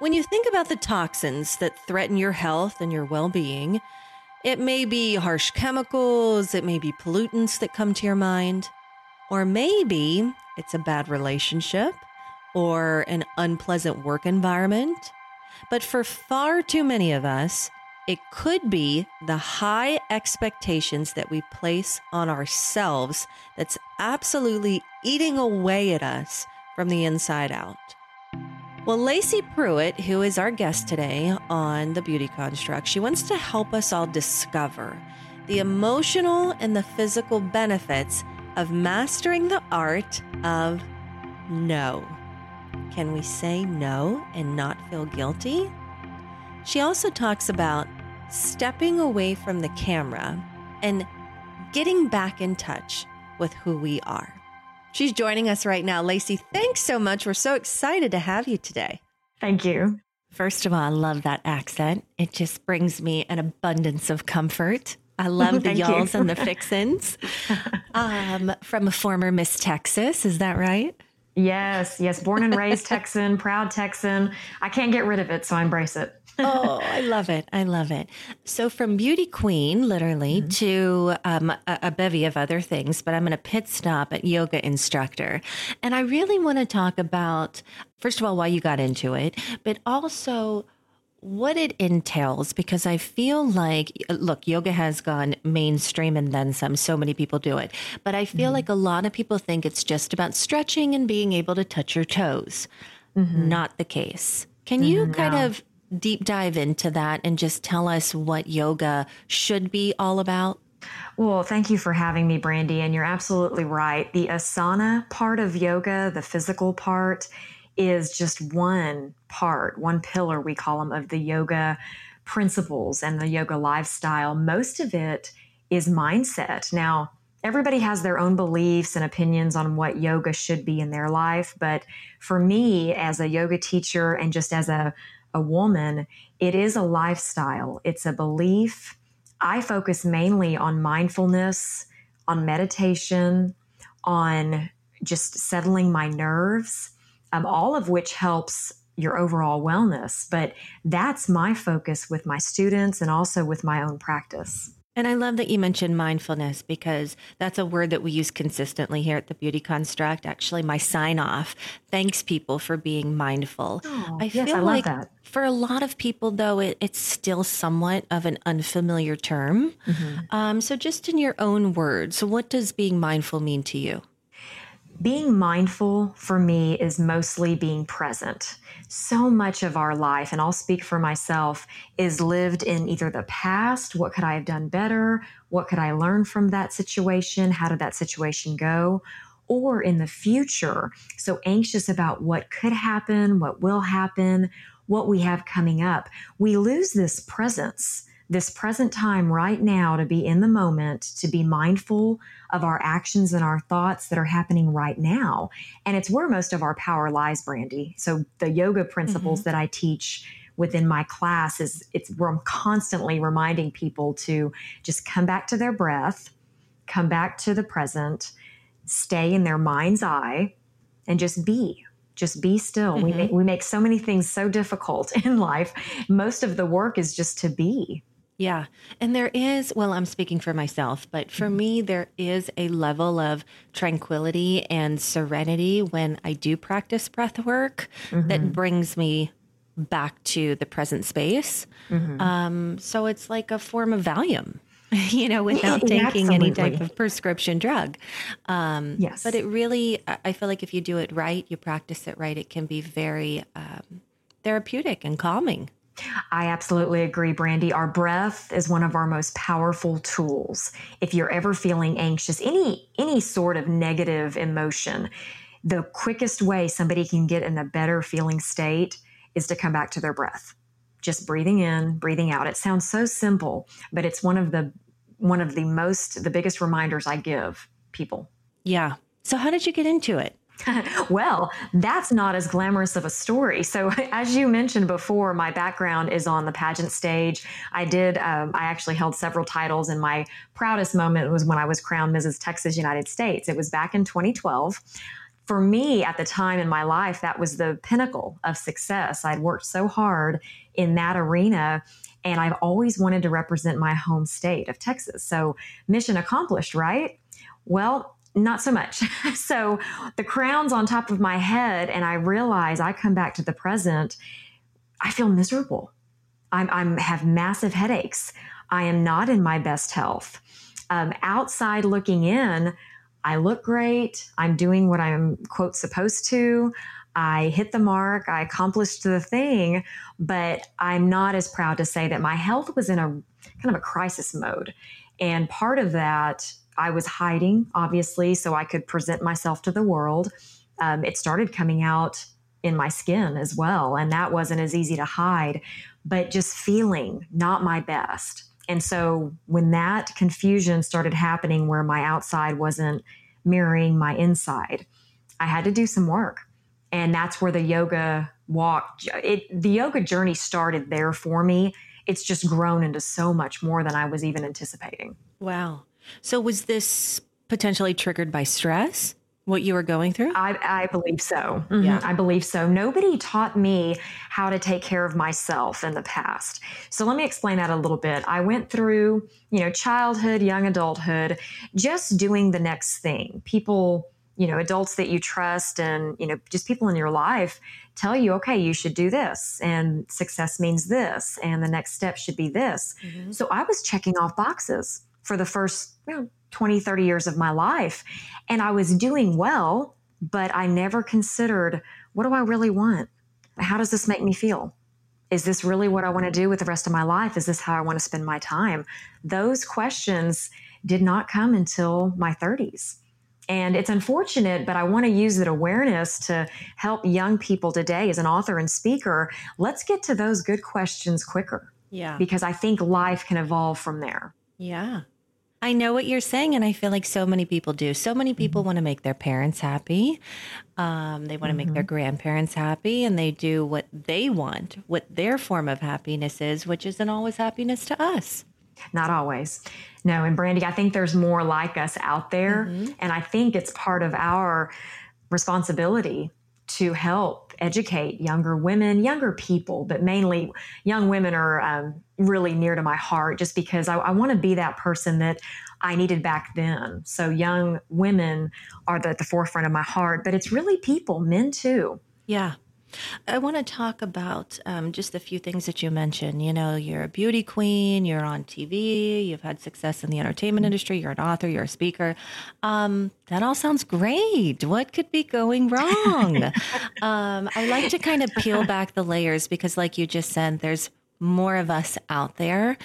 When you think about the toxins that threaten your health and your well being, it may be harsh chemicals, it may be pollutants that come to your mind, or maybe it's a bad relationship or an unpleasant work environment. But for far too many of us, it could be the high expectations that we place on ourselves that's absolutely eating away at us from the inside out. Well, Lacey Pruett, who is our guest today on The Beauty Construct, she wants to help us all discover the emotional and the physical benefits of mastering the art of no. Can we say no and not feel guilty? She also talks about stepping away from the camera and getting back in touch with who we are. She's joining us right now. Lacey, thanks so much. We're so excited to have you today. Thank you. First of all, I love that accent. It just brings me an abundance of comfort. I love the y'alls and the fixins. Um, from a former Miss Texas, is that right? Yes, yes. Born and raised Texan, proud Texan. I can't get rid of it, so I embrace it. Oh, I love it. I love it. So, from beauty queen, literally, mm-hmm. to um, a, a, bevy of other things, but I'm going to pit stop at yoga instructor. And I really want to talk about, first of all, why you got into it, but also what it entails because I feel like, look, yoga has gone mainstream and then some. So many people do it. But I feel mm-hmm. like a lot of people think it's just about stretching and being able to touch your toes. Mm-hmm. Not the case. Can you mm-hmm, kind of deep dive into that and just tell us what yoga should be all about? Well, thank you for having me, Brandy. And you're absolutely right. The asana part of yoga, the physical part, is just one part, one pillar, we call them, of the yoga principles and the yoga lifestyle. Most of it is mindset. Now, everybody has their own beliefs and opinions on what yoga should be in their life. But for me, as a yoga teacher and just as a, a woman, it is a lifestyle, it's a belief. I focus mainly on mindfulness, on meditation, on just settling my nerves um, all of which helps your overall wellness. But that's my focus with my students and also with my own practice. And I love that you mentioned mindfulness because that's a word that we use consistently here at the Beauty Construct. Actually, my sign off thanks people for being mindful. Oh, I yes, feel I like that. for a lot of people, though, it, it's still somewhat of an unfamiliar term. Mm-hmm. Um, so, just in your own words, what does being mindful mean to you? Being mindful for me is mostly being present. So much of our life, and I'll speak for myself, is lived in either the past, what could I have done better? What could I learn from that situation? How did that situation go? Or in the future, so anxious about what could happen, what will happen, what we have coming up. We lose this presence this present time right now to be in the moment, to be mindful of our actions and our thoughts that are happening right now. And it's where most of our power lies, Brandy. So the yoga principles mm-hmm. that I teach within my class is it's where I'm constantly reminding people to just come back to their breath, come back to the present, stay in their mind's eye, and just be just be still. Mm-hmm. We make we make so many things so difficult in life. Most of the work is just to be. Yeah. And there is, well, I'm speaking for myself, but for mm-hmm. me, there is a level of tranquility and serenity when I do practice breath work mm-hmm. that brings me back to the present space. Mm-hmm. Um, so it's like a form of Valium. you know, without taking any type of prescription drug. Um, yes. But it really, I feel like if you do it right, you practice it right, it can be very um, therapeutic and calming. I absolutely agree, Brandy. Our breath is one of our most powerful tools. If you're ever feeling anxious, any any sort of negative emotion, the quickest way somebody can get in a better feeling state is to come back to their breath. Just breathing in, breathing out. It sounds so simple, but it's one of the one of the most the biggest reminders I give people. Yeah. So how did you get into it? well, that's not as glamorous of a story. So, as you mentioned before, my background is on the pageant stage. I did, um, I actually held several titles, and my proudest moment was when I was crowned Mrs. Texas United States. It was back in 2012 for me at the time in my life, that was the pinnacle of success. I'd worked so hard in that arena. And I've always wanted to represent my home state of Texas. So, mission accomplished, right? Well, not so much. so, the crown's on top of my head, and I realize I come back to the present. I feel miserable. I'm, I'm have massive headaches. I am not in my best health. Um, outside looking in, I look great. I'm doing what I'm, quote, supposed to. I hit the mark. I accomplished the thing, but I'm not as proud to say that my health was in a kind of a crisis mode. And part of that, I was hiding, obviously, so I could present myself to the world. Um, it started coming out in my skin as well. And that wasn't as easy to hide, but just feeling not my best. And so when that confusion started happening where my outside wasn't mirroring my inside, I had to do some work. And that's where the yoga walk, it, the yoga journey started there for me. It's just grown into so much more than I was even anticipating. Wow. So was this potentially triggered by stress? what you were going through? I, I believe so. Mm-hmm. Yeah. I believe so. Nobody taught me how to take care of myself in the past. So let me explain that a little bit. I went through, you know, childhood, young adulthood, just doing the next thing. People, you know, adults that you trust and, you know, just people in your life tell you, okay, you should do this and success means this and the next step should be this. Mm-hmm. So I was checking off boxes for the first, you know, 20, 30 years of my life. And I was doing well, but I never considered what do I really want? How does this make me feel? Is this really what I want to do with the rest of my life? Is this how I want to spend my time? Those questions did not come until my 30s. And it's unfortunate, but I want to use that awareness to help young people today as an author and speaker. Let's get to those good questions quicker. Yeah. Because I think life can evolve from there. Yeah. I know what you're saying, and I feel like so many people do. So many people mm-hmm. want to make their parents happy. Um, they want to mm-hmm. make their mm-hmm. grandparents happy, and they do what they want, what their form of happiness is, which isn't always happiness to us. Not always. No, and Brandy, I think there's more like us out there. Mm-hmm. And I think it's part of our responsibility to help educate younger women, younger people, but mainly young women are um, really near to my heart just because I, I want to be that person that I needed back then. So young women are at the forefront of my heart, but it's really people, men too. Yeah. I want to talk about um, just a few things that you mentioned. You know, you're a beauty queen, you're on TV, you've had success in the entertainment industry, you're an author, you're a speaker. Um, that all sounds great. What could be going wrong? um, I like to kind of peel back the layers because, like you just said, there's more of us out there,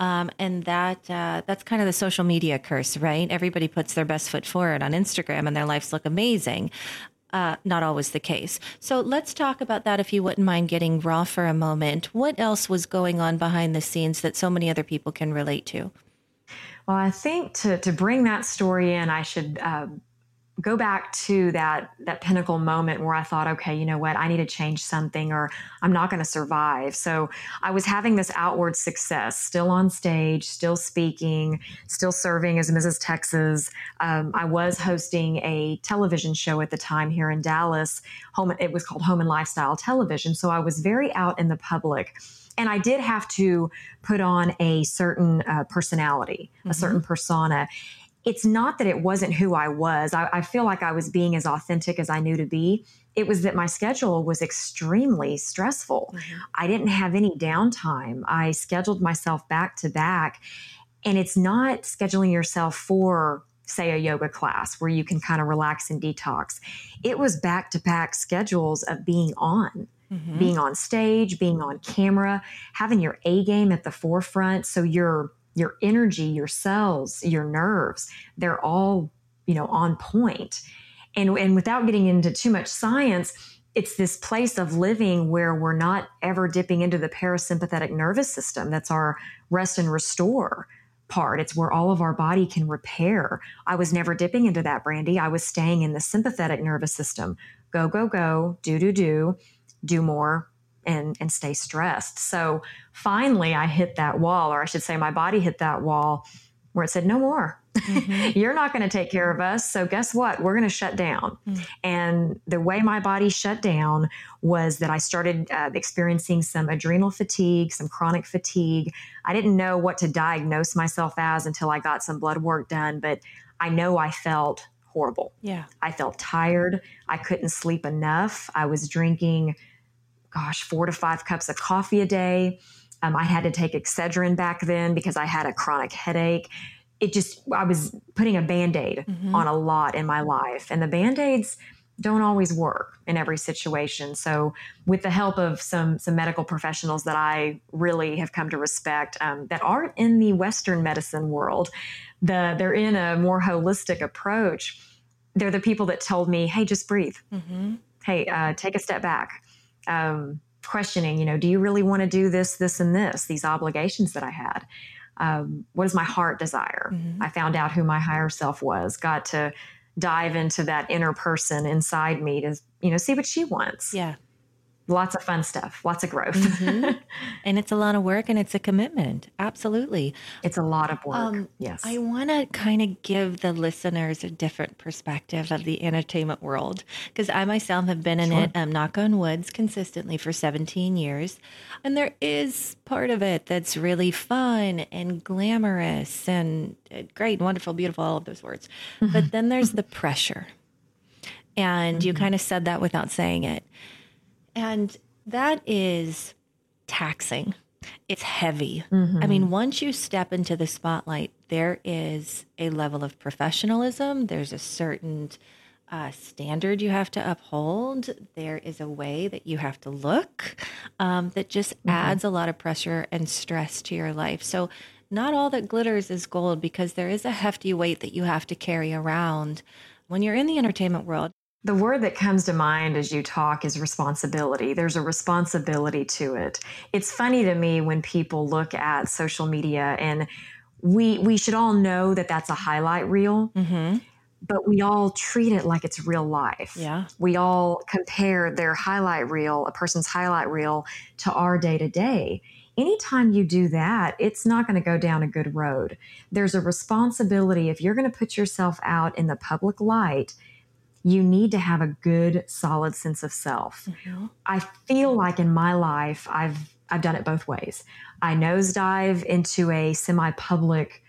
um, and that uh, that's kind of the social media curse, right? Everybody puts their best foot forward on Instagram, and their lives look amazing uh, not always the case. So let's talk about that if you wouldn't mind getting raw for a moment. What else was going on behind the scenes that so many other people can relate to? Well, I think to, to bring that story in, I should uh, go back to that that pinnacle moment where I thought, okay, you know what, I need to change something or I'm not going to survive. So I was having this outward success, still on stage, still speaking, still serving as Mrs. Texas. Um, I was hosting a television show at the time here in Dallas. Home, it was called Home and Lifestyle Television. So I was very out in the public and I did have to put on a certain uh, personality, mm-hmm. a certain persona it's not that it wasn't who I was. I, I, feel like I was being as authentic as I knew to be. It was that my schedule was extremely stressful. Mm-hmm. I didn't have any downtime. I scheduled myself back to back. And it's not scheduling yourself for, say, a yoga class where you can kind of relax and detox. It was back to back schedules of being on. Mm-hmm. Being on stage, being on camera, having your A game at the forefront. So you're your energy, your cells, your nerves, they're all, you know, on point. And, and without getting into too much science, it's this place of living where we're not ever dipping into the parasympathetic nervous system. That's our rest and restore part. It's where all of our body can repair. I was never dipping into that, Brandy. I was staying in the sympathetic nervous system. Go, go, go, do, do, do, do more, and and stay stressed. So finally I hit that wall or I should say my body hit that wall where it said, no more. Mm-hmm. You're not going to take care of us. So, guess what? We're going to shut down. Mm-hmm. And the way my body shut down was that I started uh, experiencing some adrenal fatigue, some chronic fatigue. I didn't know what to diagnose myself as until I got some blood work done, but I know I felt horrible. Yeah. I felt tired. I couldn't sleep enough. I was drinking, gosh, four to five cups of coffee a day. Um, I had to take Excedrin back then because I had a chronic headache. It just, I was putting a band aid mm-hmm. on a lot in my life. And the band aids don't always work in every situation. So, with the help of some, some medical professionals that I really have come to respect um, that aren't in the Western medicine world, the, they're in a more holistic approach. They're the people that told me, hey, just breathe. Mm-hmm. Hey, uh, take a step back. Um, questioning, you know, do you really want to do this, this, and this, these obligations that I had? Um, what does my heart desire? Mm-hmm. I found out who my higher self was, got to dive into that inner person inside me to, you know, see what she wants. Yeah lots of fun stuff, lots of growth. Mm-hmm. and it's a lot of work and it's a commitment. Absolutely. It's a lot of work. Um, yes. I want to kind of give the listeners a different perspective of the entertainment world because I myself have been in sure. it, um, knock on woods, consistently for 17 years. And there is part of it that's really fun and glamorous and uh, great, wonderful, beautiful, all of those words. Mm-hmm. But then there's the pressure. And mm-hmm. you kind of said that without saying it. And that is taxing. It's heavy. Mm-hmm. I mean, once you step into the spotlight, there is a level of professionalism, there's a certain uh, standard you have to uphold, there is a way that you have to look um, that just mm-hmm. adds a lot of pressure and stress to your life. So, not all that glitters is gold because there is a hefty weight that you have to carry around when you're in the entertainment world. The word that comes to mind as you talk is responsibility. There's a responsibility to it. It's funny to me when people look at social media and we we should all know that that's a highlight reel. Mm-hmm. But we all treat it like it's real life. Yeah. We all compare their highlight reel, a person's highlight reel, to our day to day anytime you do that, it's not going to go down a good road. There's a responsibility if you're going to put yourself out in the public light you need to have a good, solid sense of self. Mm-hmm. I feel like in my life, I've I've done it both ways. I nosedive into a semi-public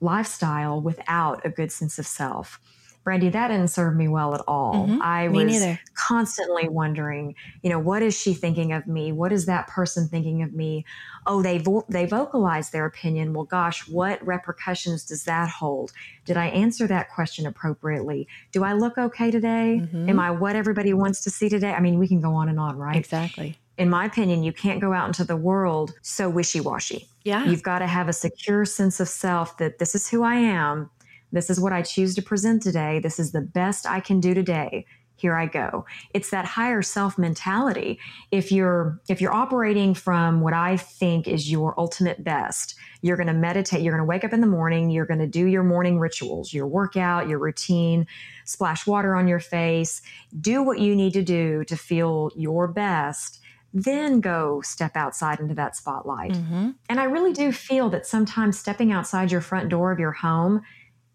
lifestyle without a good sense of self. Brandy, that didn't serve me well at all. Mm-hmm. I me was neither. constantly wondering, you know, what is she thinking of me? What is that person thinking of me? Oh, they vo- they vocalized their opinion. Well, gosh, what repercussions does that hold? Did I answer that question appropriately? Do I look okay today? Mm-hmm. Am I what everybody wants to see today? I mean, we can go on and on, right? Exactly. In my opinion, you can't go out into the world so wishy washy. Yeah. You've got to have a secure sense of self that this is who I am this is what I choose to present today. This is the best I can do today. Here I go. It's that higher self mentality. If you're if you're operating from what I think is your ultimate best, you're going to meditate, you're going to wake up in the morning, you're going to do your morning rituals, your workout, your routine, splash water on your face, do what you need to do to feel your best then go step outside into that spotlight. Mm-hmm. And I really do feel that sometimes stepping outside your front door of your home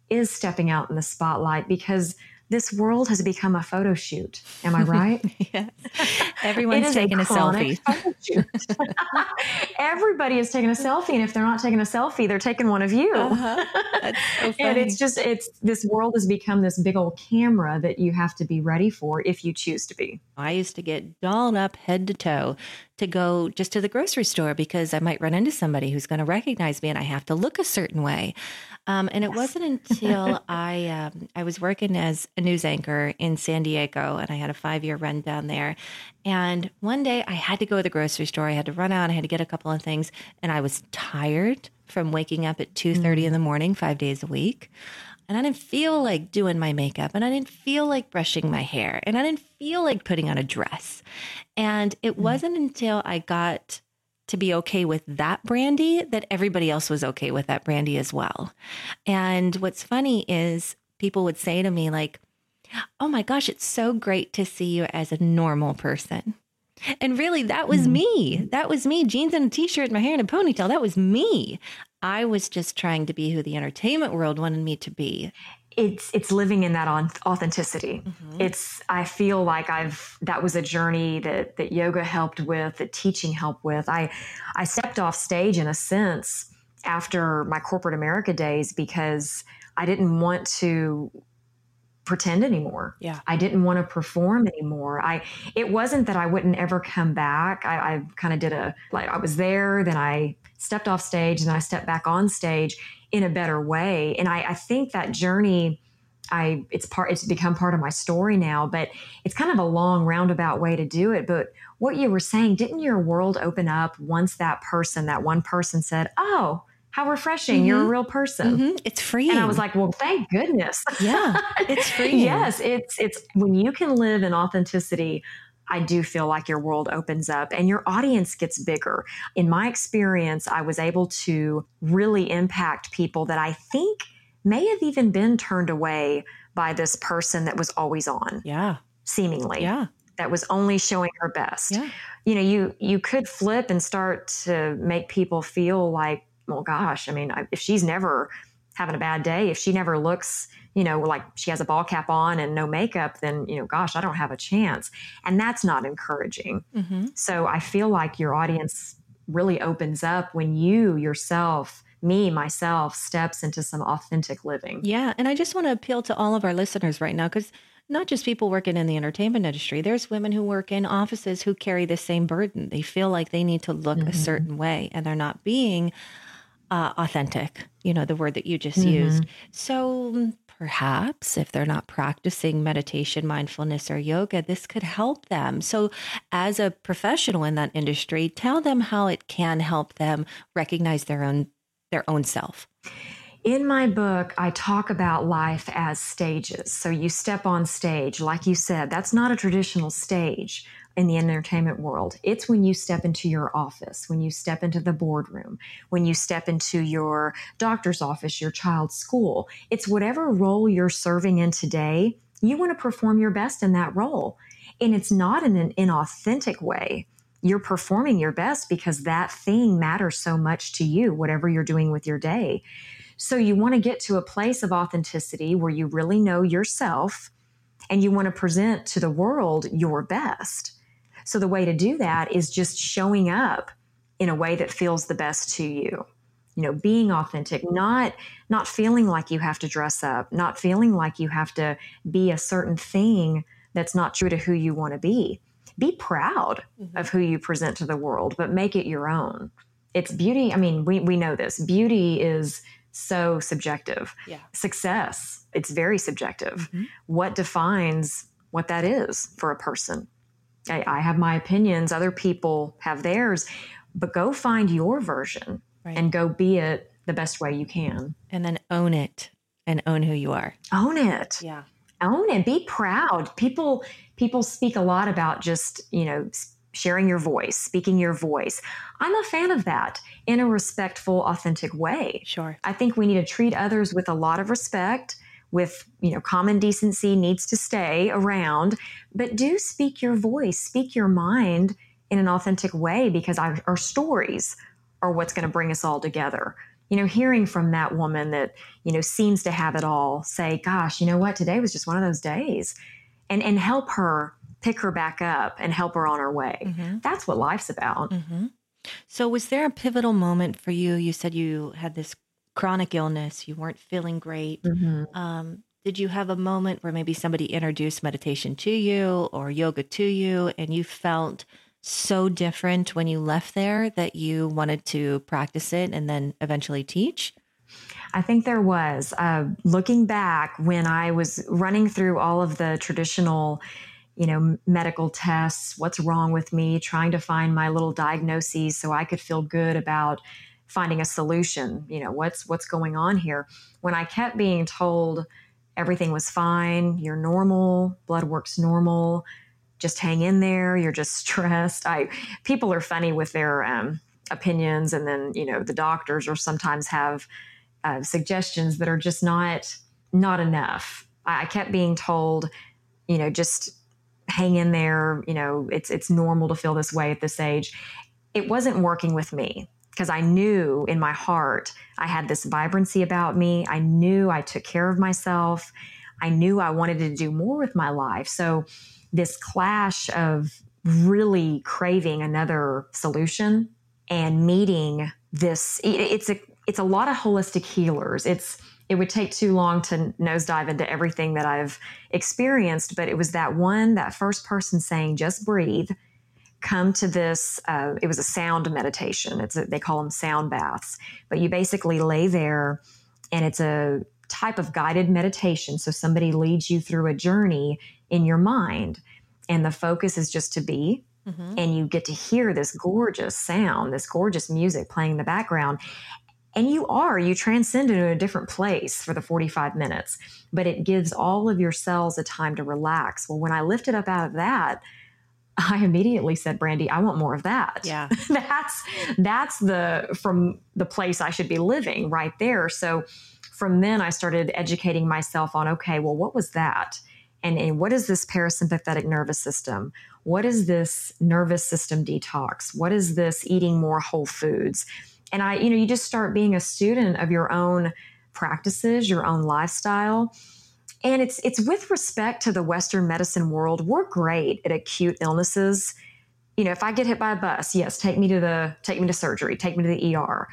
is stepping out in the spotlight because this world has become a photo shoot. Am I right? yes. Everyone's taking a, a selfie. Everybody is taking a selfie. And if they're not taking a selfie, they're taking one of you. Uh-huh. So and it's just, it's this world has become this big old camera that you have to be ready for if you choose to be. I used to get dolled up head to toe to go just to the grocery store because I might run into somebody who's going to recognize me and I have to look a certain way. Um, and it yes. wasn't until I um, I was working as a news anchor in San Diego, and I had a five year run down there. And one day I had to go to the grocery store. I had to run out. I had to get a couple of things, and I was tired from waking up at two thirty mm. in the morning, five days a week. And I didn't feel like doing my makeup, and I didn't feel like brushing my hair, and I didn't feel like putting on a dress. And it mm. wasn't until I got to be okay with that brandy that everybody else was okay with that brandy as well. And what's funny is people would say to me, like, oh my gosh, it's so great to see you as a normal person. And really, that was mm-hmm. me. That was me. Jeans and a t shirt, my hair in a ponytail. That was me. I was just trying to be who the entertainment world wanted me to be. It's it's living in that on authenticity. Mm-hmm. It's I feel like I've that was a journey that that yoga helped with, that teaching helped with. I I stepped off stage in a sense after my corporate America days because I didn't want to pretend anymore. Yeah. I didn't want to perform anymore. I it wasn't that I wouldn't ever come back. I, I kind of did a like I was there, then I stepped off stage, and I stepped back on stage in a better way. And I, I think that journey I it's part it's become part of my story now, but it's kind of a long roundabout way to do it. But what you were saying, didn't your world open up once that person, that one person said, Oh, how refreshing. Mm-hmm. You're a mm-hmm. real person. Mm-hmm. It's free. And I was like, well, thank goodness. Yeah, it's free. yes, it's it's when you can live in authenticity, I do feel like your world opens up and your audience gets bigger. In my experience, I was able to really impact people that I think may have even been turned away by this person that was always on. Yeah. Seemingly. Yeah. That was only showing her best. Yeah. You know, you you could flip and start to make people feel like well, gosh, I mean, if she's never having a bad day, if she never looks, you know, like she has a ball cap on and no makeup, then, you know, gosh, I don't have a chance. And that's not encouraging. Mm-hmm. So I feel like your audience really opens up when you yourself me myself steps into some authentic living. Yeah, and I just want to appeal to all of our listeners right now cuz not just people working in the entertainment industry. There's women who work in offices who carry the same burden. They feel like they need to look mm-hmm. a certain way and they're not being uh, authentic, you know, the word that you just mm-hmm. used. So mm, perhaps if they're not practicing meditation, mindfulness, or yoga, this could help them. So, as a professional in that industry, tell them how it can help them recognize their own their own self. In my book, I talk about life as stages. So you step on stage, like you said, that's not a traditional stage in the entertainment world. It's when you step into your office, when you step into the boardroom, when you step into your doctor's office, your child's school. It's whatever role you're serving in today, you want to perform your best in that role. And it's not in an inauthentic way. You're performing your best because that thing matters so much to you, whatever you're doing with your day. So you want to get to a place of authenticity where you really know yourself and you want to present to the world your best. So the way to do that is just showing up in a way that feels the best to you. You know, being authentic, not not feeling like you have to dress up, not feeling like you have to be a certain thing that's not true to who you want to be. Be proud mm-hmm. of who you present to the world, but make it your own. It's beauty. I mean, we, we know this. Beauty is so subjective. Yeah. Success, it's very subjective. Mm-hmm. What defines what that is for a person? I, I have my opinions, other people have theirs, but go find your version right. and go be it the best way you can. And then own it and own who you are. Own it. Yeah. Own it. Be proud. People people speak a lot about just, you know, sharing your voice, speaking your voice. I'm a fan of that in a respectful, authentic way. Sure. I think we need to treat others with a lot of respect with you know common decency needs to stay around but do speak your voice speak your mind in an authentic way because our, our stories are what's going to bring us all together. You know hearing from that woman that you know seems to have it all say gosh you know what? Today was just one of those days and and help her pick her back up and help her on her way. Mm-hmm. that's what life's about. Mm-hmm. so was there a pivotal moment for you? You said you had this chronic illness, you weren't feeling great. Mm-hmm. Um, did you have a moment where maybe somebody introduced meditation to you or yoga to you and you felt so different when you left there that you wanted to practice it and then eventually teach? I think there was. Uh, looking back, when I was running through all of the traditional, you know, medical tests, what's wrong with me, trying to find my little diagnoses so I could feel good about finding a solution you know what's what's going on here? When i kept being told everything was fine you're normal blood works normal just hang in there you're just stressed. I people are funny with their um, opinions and then you know the doctors or sometimes have uh, suggestions that are just not not enough. I, I kept being told you know just hang in there you know it's it's normal to feel this way at this age. It wasn't working with me because I knew in my heart I had this vibrancy about me. I knew I took care of myself. I knew I wanted to do more with my life. So, this clash of really craving another solution and meeting this it's a it's a lot of holistic healers. It's it would take too long to nosedive into everything that I've experienced, but it was that one, that first person saying, just breathe, come to this. Uh, it was a sound meditation. It's a, they call them sound baths, but you basically lay there and it's a type of guided meditation. So somebody leads you through a journey in your mind, and the focus is just to be. Mm-hmm. And you get to hear this gorgeous sound, this gorgeous music playing in the background and you are you transcend into a different place for the 45 minutes but it gives all of your cells a time to relax well when i lifted up out of that i immediately said brandy i want more of that. Yeah. That's that's the from the place i should be living right there. So from then i started educating myself on okay well what was that? And, and what is this parasympathetic nervous system? What is this nervous system detox? What is this eating more whole foods? And I, you know, you just start being a student of your own practices, your own lifestyle. And it's it's with respect to the Western medicine world, we're great at acute illnesses. You know, if I get hit by a bus, yes, take me to the take me to surgery, take me to the ER.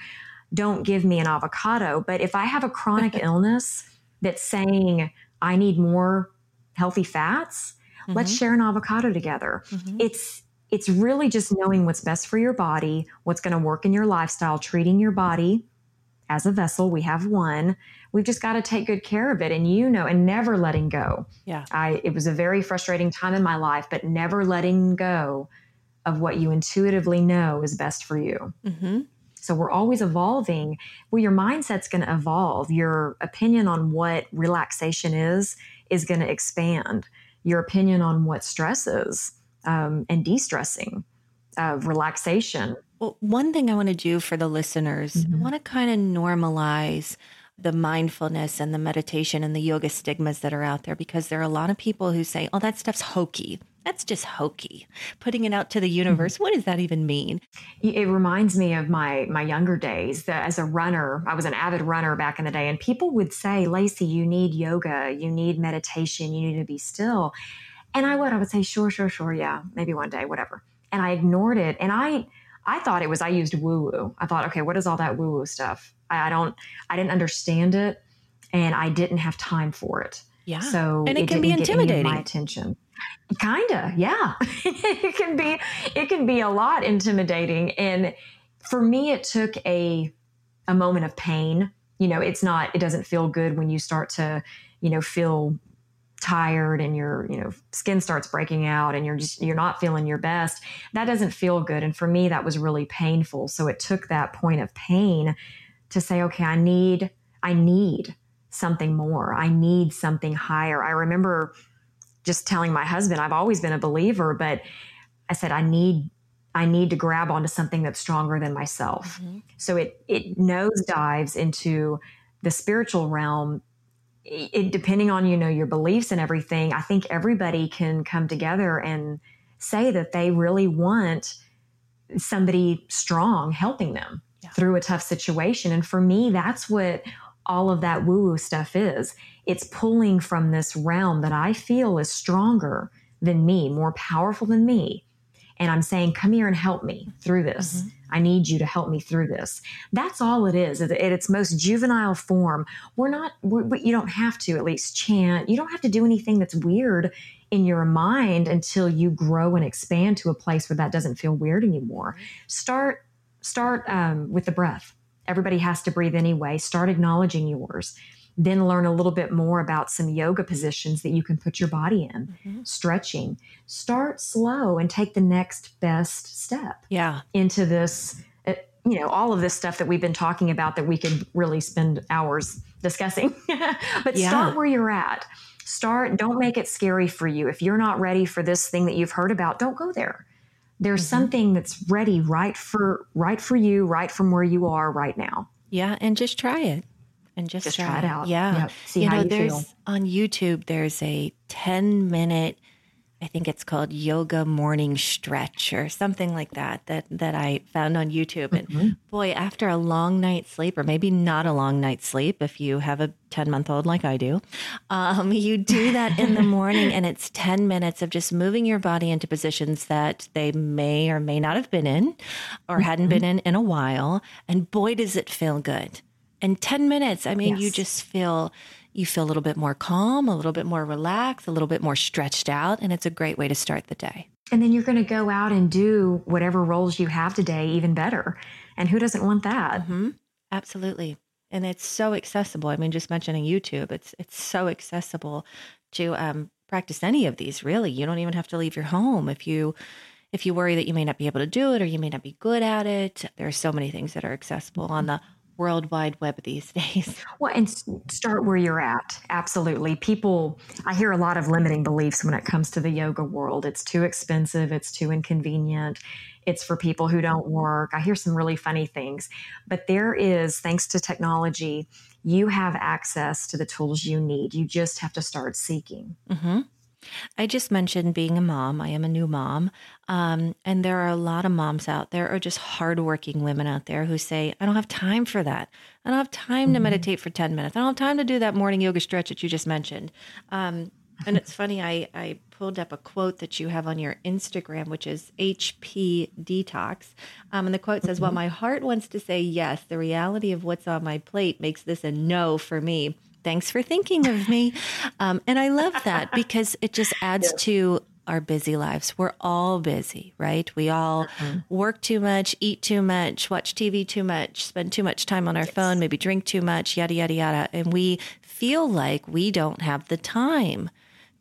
Don't give me an avocado. But if I have a chronic illness that's saying I need more healthy fats, mm-hmm. let's share an avocado together. Mm-hmm. It's it's really just knowing what's best for your body, what's going to work in your lifestyle, treating your body as a vessel. We have one. We've just got to take good care of it. And you know, and never letting go. Yeah. I it was a very frustrating time in my life, but never letting go of what you intuitively know is best for you. Mm-hmm. So we're always evolving. Well, your mindset's going to evolve. Your opinion on what relaxation is is going to expand. Your opinion on what stress is um, and de-stressing, uh, relaxation. Well, one thing I want to do for the listeners, mm-hmm. I want to kind of normalize the mindfulness and the meditation and the yoga stigmas that are out there because there are a lot of people who say, oh, that stuff's hokey. That's just hokey. Putting it out to the universe. Mm-hmm. What does that even mean? It reminds me of my my younger days. That as a runner, I was an avid runner back in the day, and people would say, "Lacey, you need yoga, you need meditation, you need to be still." And I would, I would say, sure, sure, sure, yeah, maybe one day, whatever. And I ignored it. And I, I thought it was I used woo woo. I thought, okay, what is all that woo woo stuff? I, I, don't, I didn't understand it, and I didn't have time for it. Yeah. So and it, it can be intimidating. my attention. Kinda, yeah. it can be, it can be a lot intimidating. And for me, it took a, a moment of pain. You know, it's not, it doesn't feel good when you start to, you know, feel tired and your you know skin starts breaking out and you're just you're not feeling your best that doesn't feel good. And for me that was really painful. So it took that point of pain to say okay i need i need something more. I need something higher. I remember just telling my husband i've always been a believer but i said i need i need to grab onto something that's stronger than myself. Mm-hmm. so it it nosedives into the spiritual realm it, depending on you know your beliefs and everything i think everybody can come together and say that they really want somebody strong helping them yeah. through a tough situation and for me that's what all of that woo woo stuff is it's pulling from this realm that i feel is stronger than me more powerful than me and I'm saying, come here and help me through this. Mm-hmm. I need you to help me through this. That's all it is. At its most juvenile form, we're not, we're, you don't have to at least chant. You don't have to do anything that's weird in your mind until you grow and expand to a place where that doesn't feel weird anymore. Start, start um, with the breath. Everybody has to breathe anyway. Start acknowledging yours then learn a little bit more about some yoga positions that you can put your body in, mm-hmm. stretching. Start slow and take the next best step. Yeah. Into this, uh, you know, all of this stuff that we've been talking about that we could really spend hours discussing. but yeah. start where you're at. Start, don't make it scary for you. If you're not ready for this thing that you've heard about, don't go there. There's mm-hmm. something that's ready right for right for you, right from where you are right now. Yeah, and just try it and just, just try, try, it out. Yeah. Yep. See you how know, you there's feel. on YouTube, there's a 10 minute I think it's called Yoga Morning Stretch or something like that that that I found on YouTube. And mm-hmm. boy, after a long night's sleep, or maybe not a long night's sleep, if you have a ten month old like I do, um, you do that in the morning, and it's ten minutes of just moving your body into positions that they may or may not have been in, or mm-hmm. hadn't been in in a while. And boy, does it feel good! In ten minutes, I mean, yes. you just feel you feel a little bit more calm, a little bit more relaxed, a little bit more stretched out, and it's a great way to start the day. And then you're going to go out and do whatever roles you have today even better. And who doesn't want that? Mm-hmm. Absolutely. And it's so accessible. I mean, just mentioning YouTube, it's it's so accessible to um, practice any of these. Really, you don't even have to leave your home if you if you worry that you may not be able to do it or you may not be good at it. There are so many things that are accessible on the World Wide Web these days. Well, and start where you're at. Absolutely. People, I hear a lot of limiting beliefs when it comes to the yoga world. It's too expensive, it's too inconvenient, it's for people who don't work. I hear some really funny things. But there is, thanks to technology, you have access to the tools you need. You just have to start seeking. Mm-hmm. I just mentioned being a mom. I am a new mom. Um, and there are a lot of moms out there, or just hardworking women out there who say, I don't have time for that. I don't have time mm-hmm. to meditate for 10 minutes. I don't have time to do that morning yoga stretch that you just mentioned. Um, and it's funny, I, I pulled up a quote that you have on your Instagram, which is HP Detox. Um, and the quote says, mm-hmm. While my heart wants to say yes, the reality of what's on my plate makes this a no for me thanks for thinking of me. Um, and I love that because it just adds yeah. to our busy lives. We're all busy, right? We all mm-hmm. work too much, eat too much, watch TV too much, spend too much time on our yes. phone, maybe drink too much, yada, yada, yada. And we feel like we don't have the time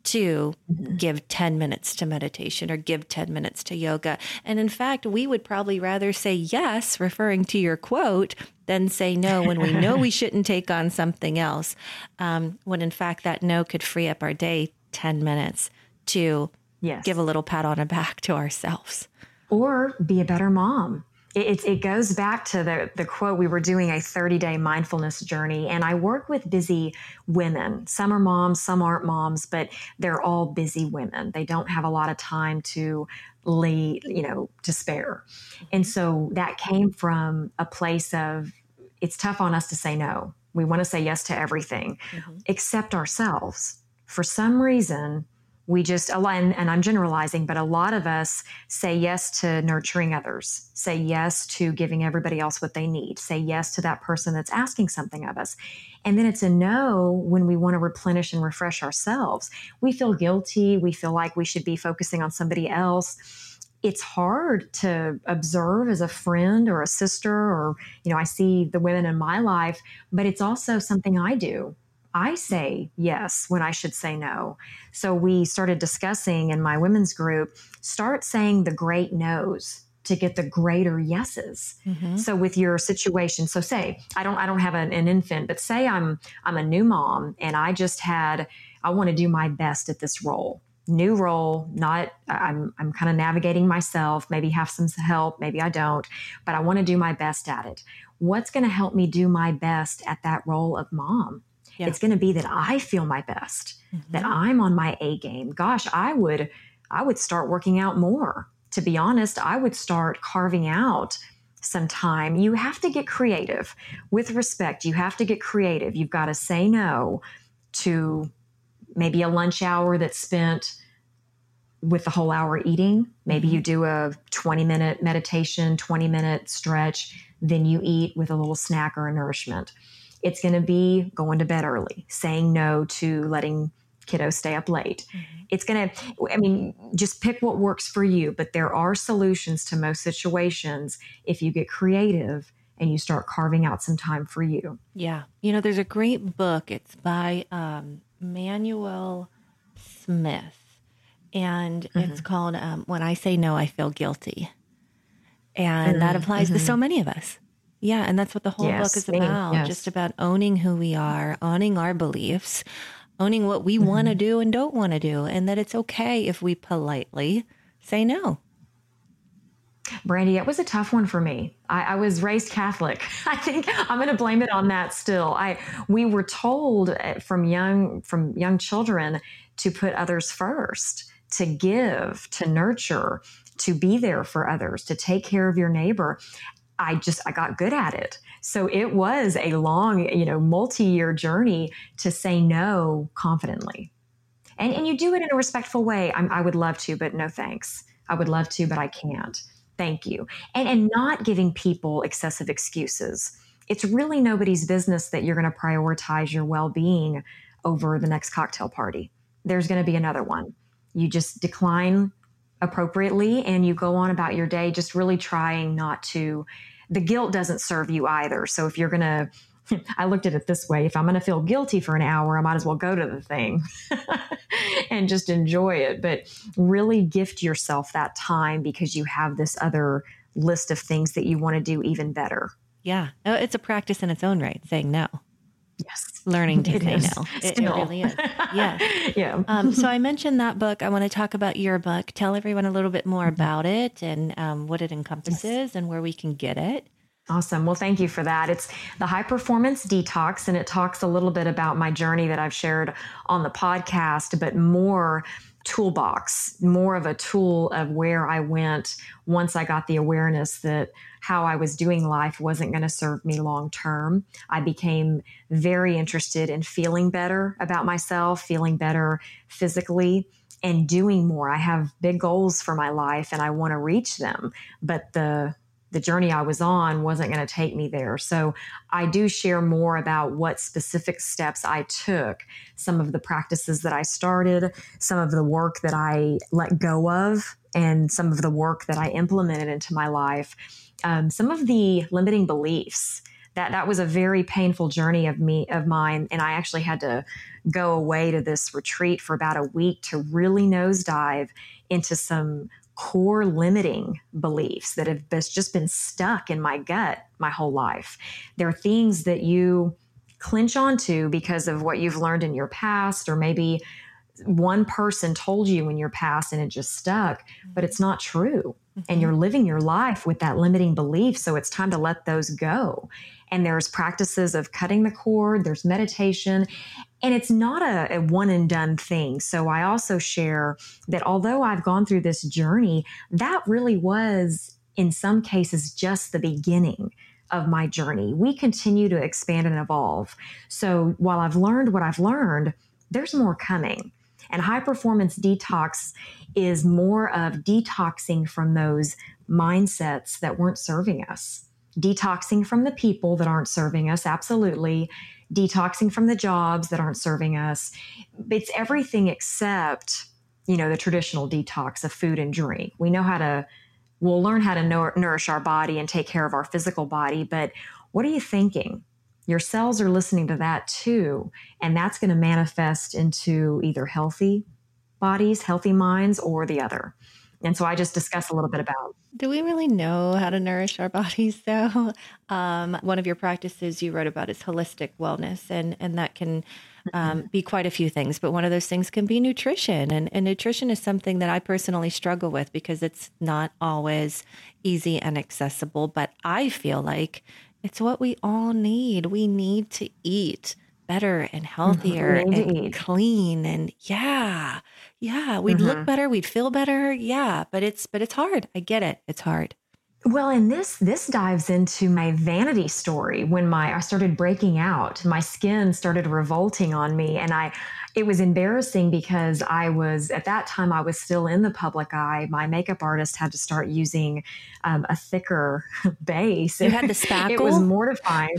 to mm-hmm. give 10 minutes to meditation or give 10 minutes to yoga. And in fact, we would probably rather say yes, referring to your quote, than say no when we know we shouldn't take on something else. Um, when in fact, that no could free up our day 10 minutes to yes. give a little pat on the back to ourselves. Or be a better mom it, it goes back to the, the quote we were doing a 30 day mindfulness journey and i work with busy women. Some are moms some aren't moms but they're all busy women. They don't have a lot of time to lay you know to spare. And so that came from a place of it's tough on us to say no. We want to say yes to everything mm-hmm. except ourselves. For some reason we just and, and i'm generalizing but a lot of us say yes to nurturing others say yes to giving everybody else what they need say yes to that person that's asking something of us. And then it's a no when we want to replenish and refresh ourselves. We feel guilty we feel like we should be focusing on somebody else. It's hard to observe as a friend or a sister or you know i see the women in my life but it's also something i do I say yes when I should say no. So we started discussing in my women's group start saying the great no's to get the greater yeses. Mm-hmm. So with your situation, so say I don't I don't have an, an infant, but say I'm I'm a new mom and I just had I want to do my best at this role new role not i'm i'm kind of navigating myself maybe have some help maybe i don't but i want to do my best at it what's going to help me do my best at that role of mom yeah. It's going to be that I feel my best, mm-hmm. that I'm on my A game. Gosh, I would I would start working out more. To be honest, I would start carving out some time. You have to get creative. With respect, you have to get creative. You've got to say no to maybe a lunch hour that's spent with the whole hour eating. Maybe you mm-hmm. do a 20 minute meditation, 20 minute stretch, then you eat with a little snack or a nourishment. It's going to be going to bed early, saying no to letting kiddos stay up late. Mm-hmm. It's going to, I mean, just pick what works for you, but there are solutions to most situations if you get creative and you start carving out some time for you. Yeah. You know, there's a great book. It's by um, Manuel Smith, and mm-hmm. it's called um, When I Say No, I Feel Guilty. And mm-hmm. that applies to so mm-hmm. many of us. Yeah, and that's what the whole yes, book is about. Yes. Just about owning who we are, owning our beliefs, owning what we mm-hmm. want to do and don't want to do, and that it's okay if we politely say no. Brandy, it was a tough one for me. I, I was raised Catholic. I think I'm going to blame it on that. Still, I we were told eh, from young from young children to put others first to give, to nurture, to be there for others, to take care of your neighbor. I just I got good at it. So it was a long, you know, multi-year journey to say no confidently. And and you do it in a respectful way. I'm, I would love to, but no thanks. I would love to, but I can't. Thank you. And and not giving people excessive excuses. It's really nobody's business that you're going to prioritize your well-being over the next cocktail party. There's going to be another one. You just decline appropriately and you go on about your day just really trying not to the guilt doesn't serve you either. So if you're going to I looked at it this way if I'm going to feel guilty for an hour, I might as well go to the thing and just enjoy it. But really gift yourself that time because you have this other list of things that you want to do even better. Yeah. Oh, it's a practice in its own right, saying no. Yes. Learning to say no. It, it, really is. Yeah. yeah. Um, so I mentioned that book. I want to talk about your book. Tell everyone a little bit more about it and um, what it encompasses yes. and where we can get it. Awesome. Well, thank you for that. It's the High Performance Detox, and it talks a little bit about my journey that I've shared on the podcast, but more toolbox, more of a tool of where I went once I got the awareness that how I was doing life wasn't going to serve me long term. I became very interested in feeling better about myself, feeling better physically, and doing more. I have big goals for my life and I want to reach them, but the the journey I was on wasn't going to take me there. So I do share more about what specific steps I took, some of the practices that I started, some of the work that I let go of, and some of the work that I implemented into my life, um, some of the limiting beliefs. That, that was a very painful journey of me of mine and i actually had to go away to this retreat for about a week to really nosedive into some core limiting beliefs that have just been stuck in my gut my whole life. There are things that you clinch onto because of what you've learned in your past, or maybe one person told you in your past and it just stuck, but it's not true. Mm-hmm. And you're living your life with that limiting belief. So it's time to let those go. And there's practices of cutting the cord, there's meditation, and it's not a, a, one and done thing. So I also share that although I've gone through this journey, that really was in some cases just the beginning of my journey. We continue to expand and evolve. So while I've learned what I've learned, there's more coming. And high performance detox is more of detoxing from those mindsets that weren't serving us detoxing from the people that aren't serving us, absolutely, detoxing from the jobs that aren't serving us. It's everything except, you know, the traditional detox of food and drink. We know how to, we'll learn how to nourish our body and take care of our physical body, but what are you thinking? Your cells are listening to that too. And that's going to manifest into either healthy bodies, healthy minds, or the other. And so I just discuss a little bit about. Do we really know how to nourish our bodies though? Um, one of your practices you wrote about is holistic wellness, and, and that can um, mm-hmm. be quite a few things. But one of those things can be nutrition. And, and nutrition is something that I personally struggle with because it's not always easy and accessible. But I feel like it's what we all need. We need to eat better and healthier mm-hmm. and clean and yeah yeah we'd mm-hmm. look better we'd feel better yeah but it's but it's hard i get it it's hard well, and this this dives into my vanity story when my I started breaking out. My skin started revolting on me and I it was embarrassing because I was at that time I was still in the public eye. My makeup artist had to start using um, a thicker base. You had the spackle. It was mortifying.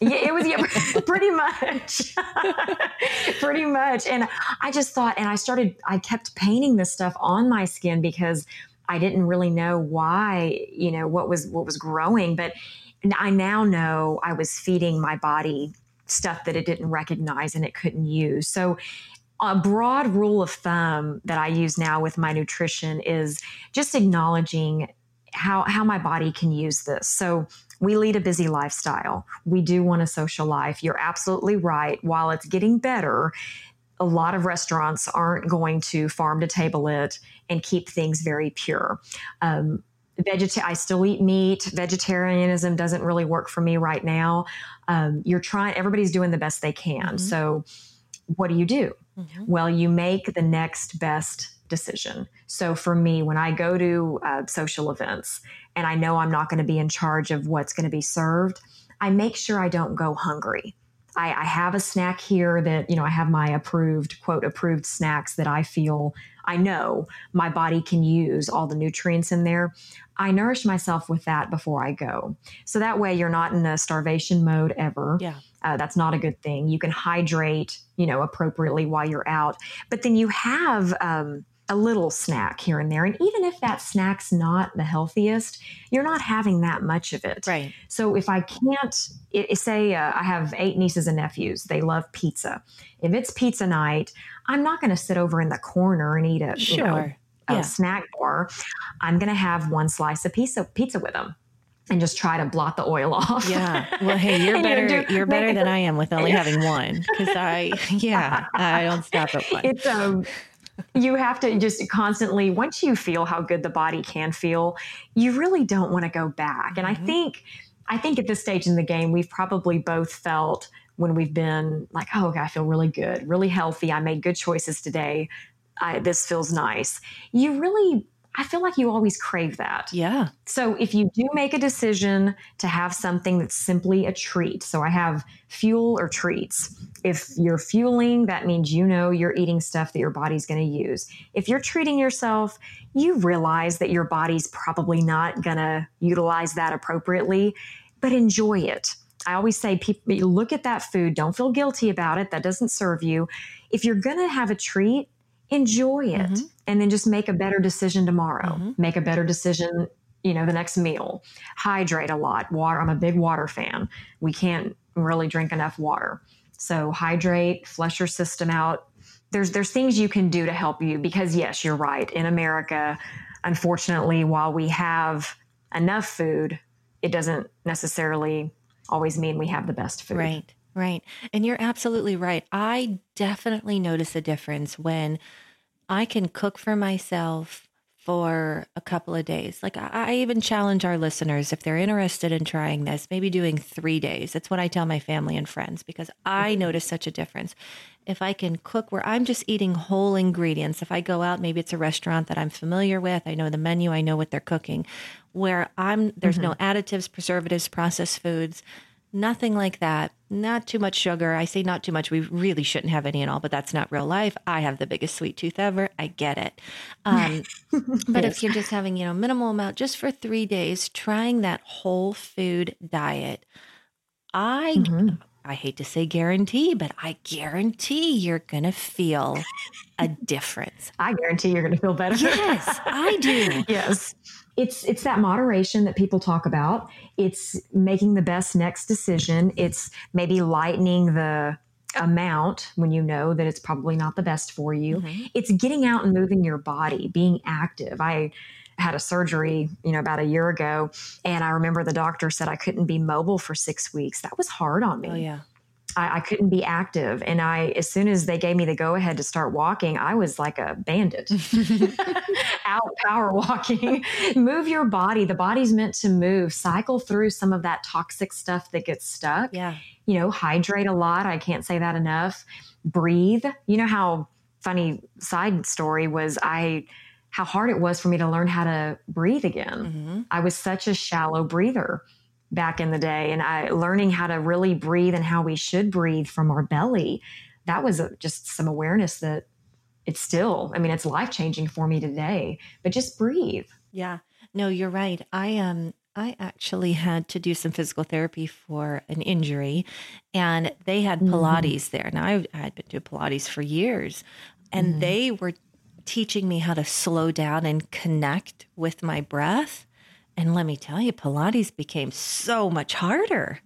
yeah, it was yeah, pretty much, pretty much. And I just thought, and I started. I kept painting this stuff on my skin because I didn't really know why, you know, what was what was growing, but I now know I was feeding my body stuff that it didn't recognize and it couldn't use. So a broad rule of thumb that I use now with my nutrition is just acknowledging how how my body can use this. So we lead a busy lifestyle. We do want a social life. You're absolutely right. While it's getting better, a lot of restaurants aren't going to farm to table it and keep things very pure. Um, Vegeta- I still eat meat. Vegetarianism doesn't really work for me right now. Um, you're trying, everybody's doing the best they can. Mm-hmm. So, what do you do? Mm-hmm. Well, you make the next best decision. So for me, when I go to uh, social events and I know I'm not going to be in charge of what's going to be served, I make sure I don't go hungry. I, I, have a snack here that, you know, I have my approved, quote, approved snacks that I feel I know my body can use all the nutrients in there. I nourish myself with that before I go. So that way you're not in a starvation mode ever. Yeah. Uh, that's not a good thing. You can hydrate, you know, appropriately while you're out. But then you have, um, a little snack here and there. And even if that snack's not the healthiest, you're not having that much of it. Right. So if I can't, it, say uh, I have eight nieces and nephews, they love pizza. If it's pizza night, I'm not going to sit over in the corner and eat a, sure. you know, a yeah. snack bar. I'm going to have one slice of pizza, pizza with them and just try to blot the oil off. Yeah. Well, hey, you're better. Do, you're better than I am with only having one because I, yeah, I don't stop at one. It's um, you have to just constantly, once you feel how good the body can feel, you really don't want to go back. And mm-hmm. I think, I think at this stage in the game, we've probably both felt when we've been like, oh, okay, I feel really good, really healthy. I made good choices today. I, this feels nice. You really I feel like you always crave that. Yeah. So if you do make a decision to have something that's simply a treat, so I have fuel or treats. If you're fueling, that means you know you're eating stuff that your body's going to use. If you're treating yourself, you realize that your body's probably not going to utilize that appropriately, but enjoy it. I always say, people, look at that food. Don't feel guilty about it. That doesn't serve you. If you're going to have a treat, enjoy it mm-hmm. and then just make a better decision tomorrow mm-hmm. make a better decision you know the next meal hydrate a lot water i'm a big water fan we can't really drink enough water so hydrate flush your system out there's there's things you can do to help you because yes you're right in america unfortunately while we have enough food it doesn't necessarily always mean we have the best food right Right. And you're absolutely right. I definitely notice a difference when I can cook for myself for a couple of days. Like I even challenge our listeners if they're interested in trying this, maybe doing 3 days. That's what I tell my family and friends because I mm-hmm. notice such a difference. If I can cook where I'm just eating whole ingredients, if I go out, maybe it's a restaurant that I'm familiar with, I know the menu, I know what they're cooking, where I'm there's mm-hmm. no additives, preservatives, processed foods Nothing like that. Not too much sugar. I say not too much. We really shouldn't have any at all, but that's not real life. I have the biggest sweet tooth ever. I get it. Um, but if you're just having, you know, minimal amount just for three days, trying that whole food diet, I mm-hmm. I hate to say guarantee, but I guarantee you're going to feel a difference. I guarantee you're going to feel better. Yes, I do. yes it's it's that moderation that people talk about. It's making the best next decision. It's maybe lightening the amount when you know that it's probably not the best for you. Mm-hmm. it's getting out and moving your body being active. I had a surgery you know about a year ago and i remember the doctor said i couldn't be mobile for six weeks. That was hard on me. Oh yeah I, I, couldn't be active. And I, as soon as they gave me the go ahead to start walking, I was like a bandit out power walking. move your body. The body's meant to move, cycle through some of that toxic stuff that gets stuck. Yeah. You know, hydrate a lot. I can't say that enough. Breathe. You know how funny side story was I, how hard it was for me to learn how to breathe again. Mm-hmm. I was such a shallow breather back in the day and I learning how to really breathe and how we should breathe from our belly. That was a, just some awareness that it's still, I mean, it's life changing for me today, but just breathe. Yeah. No, you're right. I um I actually had to do some physical therapy for an injury and they had mm-hmm. Pilates mm. there. Now I, had been doing Pilates for years and mm. they were teaching me how to slow down and connect with my breath. And let me tell you, Pilates became so much harder.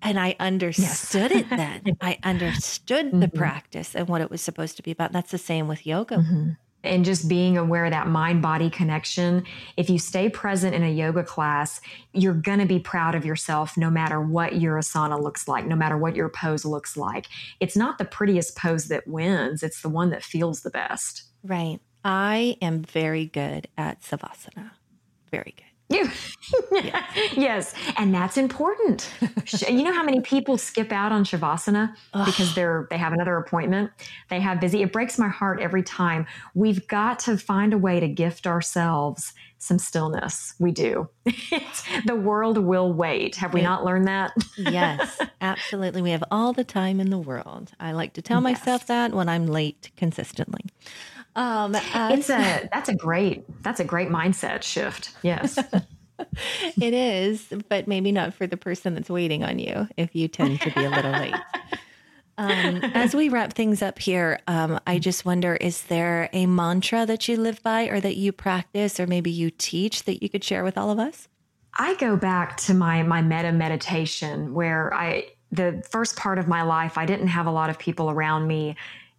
And I understood yes. it then. I understood mm-hmm. the practice and what it was supposed to be about. That's the same with yoga. Mm-hmm. And just being aware of that mind body connection. If you stay present in a yoga class, you're going to be proud of yourself no matter what your asana looks like, no matter what your pose looks like. It's not the prettiest pose that wins, it's the one that feels the best. Right. I am very good at Savasana. Very good. yes, and that's important. you know how many people skip out on shavasana because they're they have another appointment. They have busy. It breaks my heart every time. We've got to find a way to gift ourselves some stillness. We do. the world will wait. Have we not learned that? yes, absolutely. We have all the time in the world. I like to tell yes. myself that when I'm late consistently. Um, uh, it's a that's a great that's a great mindset shift. Yes. it is, but maybe not for the person that's waiting on you if you tend to be a little late. Um, as we wrap things up here, um, I just wonder is there a mantra that you live by or that you practice or maybe you teach that you could share with all of us? I go back to my my metta meditation where I the first part of my life I didn't have a lot of people around me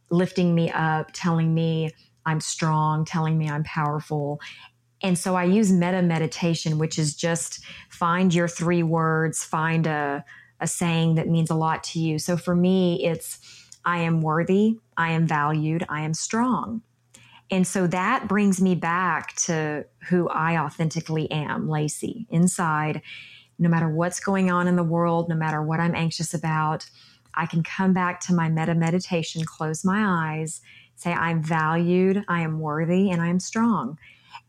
lifting me up, telling me I'm strong, telling me I'm powerful. And so I use metta meditation, which is just find your three words, find a, a saying that means a lot to you. So for me, it's I am worthy, I am valued, I am strong. And so that brings me back to who I authentically am, Lacey, inside. No matter what's going on in the world, no matter what I'm anxious about, I can come back to my metta meditation, close my eyes, say, I'm valued, I am worthy, and I am strong.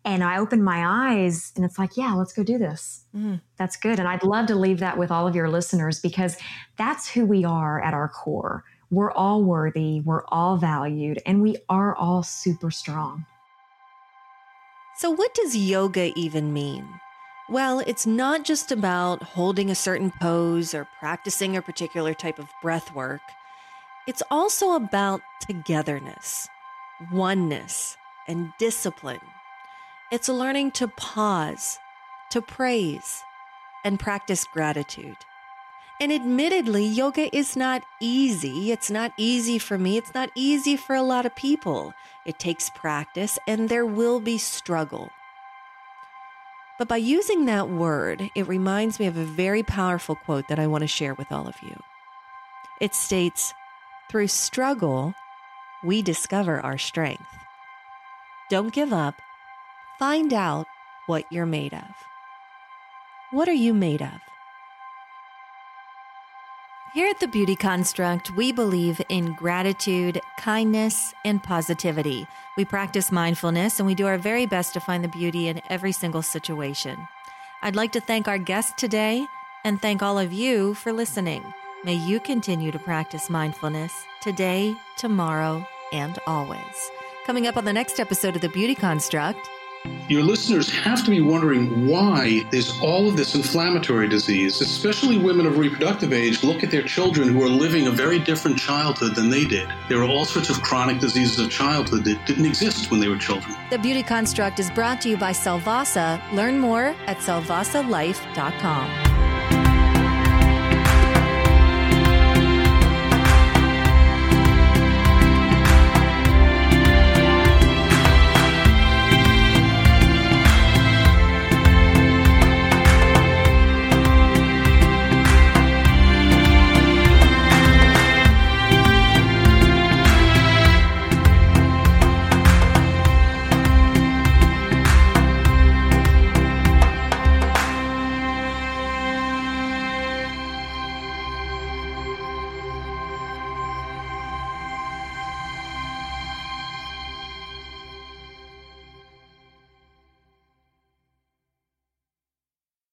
And I open my eyes and it's like, yeah, let's go do this. Mm. That's good. And I'd love to leave that with all of your listeners because that's who we are at our core. We're all worthy, we're all valued, and we are all super strong. So, what does yoga even mean? Well, it's not just about holding a certain pose or practicing a particular type of breath work. It's also about togetherness, oneness, and discipline. It's learning to pause, to praise, and practice gratitude. And admittedly, yoga is not easy. It's not easy for me. It's not easy for a lot of people. It takes practice and there will be struggle. But by using that word, it reminds me of a very powerful quote that I want to share with all of you. It states, through struggle, we discover our strength. Don't give up. Find out what you're made of. What are you made of? Here at the Beauty Construct, we believe in gratitude, kindness, and positivity. We practice mindfulness and we do our very best to find the beauty in every single situation. I'd like to thank our guest today and thank all of you for listening. May you continue to practice mindfulness today, tomorrow, and always. Coming up on the next episode of The Beauty Construct, your listeners have to be wondering why there's all of this inflammatory disease, especially women of reproductive age look at their children who are living a very different childhood than they did. There are all sorts of chronic diseases of childhood that didn't exist when they were children. The Beauty Construct is brought to you by Salvasa. Learn more at salvasalife.com.